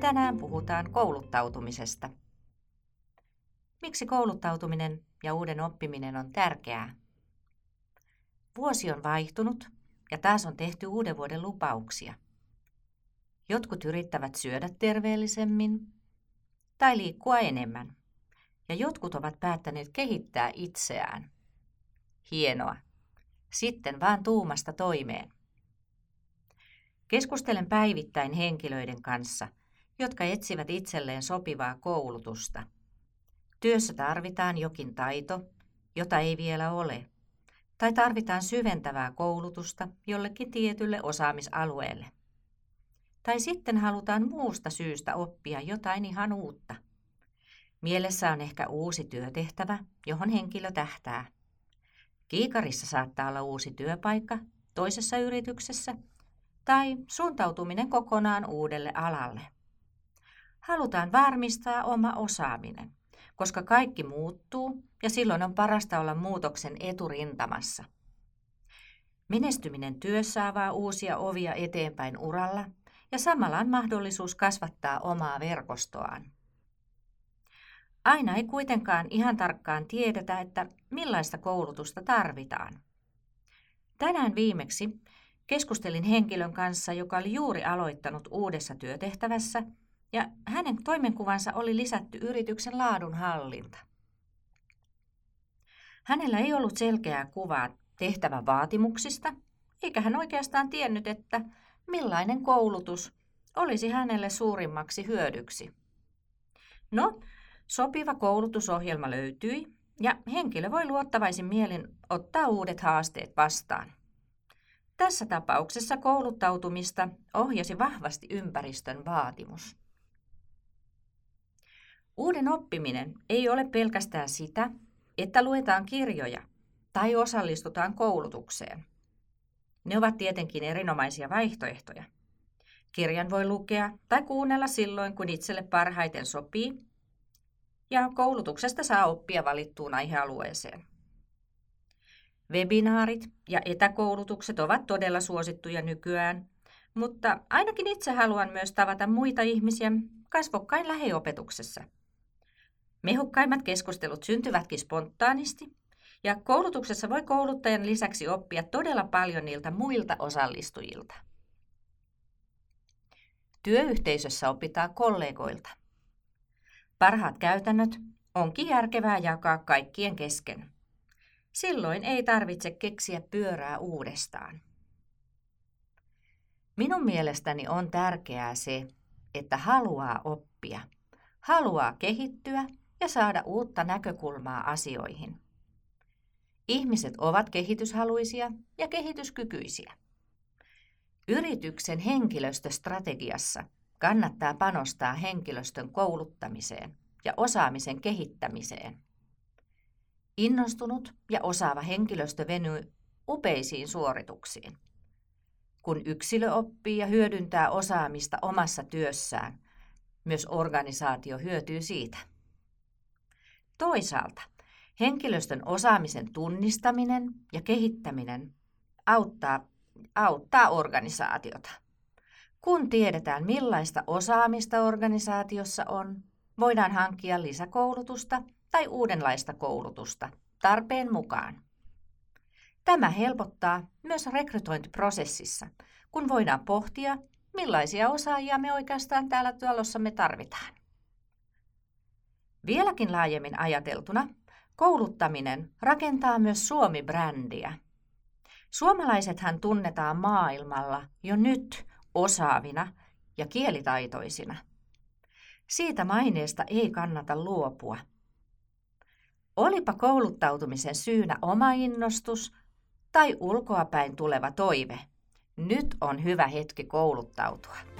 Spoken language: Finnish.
Tänään puhutaan kouluttautumisesta. Miksi kouluttautuminen ja uuden oppiminen on tärkeää? Vuosi on vaihtunut ja taas on tehty uuden vuoden lupauksia. Jotkut yrittävät syödä terveellisemmin tai liikkua enemmän, ja jotkut ovat päättäneet kehittää itseään. Hienoa. Sitten vaan tuumasta toimeen. Keskustelen päivittäin henkilöiden kanssa, jotka etsivät itselleen sopivaa koulutusta. Työssä tarvitaan jokin taito, jota ei vielä ole, tai tarvitaan syventävää koulutusta jollekin tietylle osaamisalueelle. Tai sitten halutaan muusta syystä oppia jotain ihan uutta. Mielessä on ehkä uusi työtehtävä, johon henkilö tähtää. Kiikarissa saattaa olla uusi työpaikka toisessa yrityksessä tai suuntautuminen kokonaan uudelle alalle. Halutaan varmistaa oma osaaminen, koska kaikki muuttuu ja silloin on parasta olla muutoksen eturintamassa. Menestyminen työssä avaa uusia ovia eteenpäin uralla ja samalla on mahdollisuus kasvattaa omaa verkostoaan. Aina ei kuitenkaan ihan tarkkaan tiedetä, että millaista koulutusta tarvitaan. Tänään viimeksi keskustelin henkilön kanssa, joka oli juuri aloittanut uudessa työtehtävässä, ja hänen toimenkuvansa oli lisätty yrityksen laadunhallinta. Hänellä ei ollut selkeää kuvaa tehtävän vaatimuksista, eikä hän oikeastaan tiennyt, että millainen koulutus olisi hänelle suurimmaksi hyödyksi. No, sopiva koulutusohjelma löytyi ja henkilö voi luottavaisin mielin ottaa uudet haasteet vastaan. Tässä tapauksessa kouluttautumista ohjasi vahvasti ympäristön vaatimus. Uuden oppiminen ei ole pelkästään sitä, että luetaan kirjoja tai osallistutaan koulutukseen. Ne ovat tietenkin erinomaisia vaihtoehtoja. Kirjan voi lukea tai kuunnella silloin, kun itselle parhaiten sopii, ja koulutuksesta saa oppia valittuun aihealueeseen. Webinaarit ja etäkoulutukset ovat todella suosittuja nykyään, mutta ainakin itse haluan myös tavata muita ihmisiä kasvokkain lähiopetuksessa. Mehukkaimmat keskustelut syntyvätkin spontaanisti, ja koulutuksessa voi kouluttajan lisäksi oppia todella paljon niiltä muilta osallistujilta. Työyhteisössä opitaan kollegoilta. Parhaat käytännöt onkin järkevää jakaa kaikkien kesken. Silloin ei tarvitse keksiä pyörää uudestaan. Minun mielestäni on tärkeää se, että haluaa oppia, haluaa kehittyä ja saada uutta näkökulmaa asioihin. Ihmiset ovat kehityshaluisia ja kehityskykyisiä. Yrityksen henkilöstöstrategiassa kannattaa panostaa henkilöstön kouluttamiseen ja osaamisen kehittämiseen. Innostunut ja osaava henkilöstö venyy upeisiin suorituksiin. Kun yksilö oppii ja hyödyntää osaamista omassa työssään, myös organisaatio hyötyy siitä. Toisaalta henkilöstön osaamisen tunnistaminen ja kehittäminen auttaa, auttaa organisaatiota. Kun tiedetään, millaista osaamista organisaatiossa on, voidaan hankkia lisäkoulutusta tai uudenlaista koulutusta tarpeen mukaan. Tämä helpottaa myös rekrytointiprosessissa, kun voidaan pohtia, millaisia osaajia me oikeastaan täällä työllossamme tarvitaan. Vieläkin laajemmin ajateltuna, kouluttaminen rakentaa myös Suomi-brändiä. Suomalaisethan tunnetaan maailmalla jo nyt osaavina ja kielitaitoisina. Siitä maineesta ei kannata luopua. Olipa kouluttautumisen syynä oma innostus tai ulkoapäin tuleva toive, nyt on hyvä hetki kouluttautua.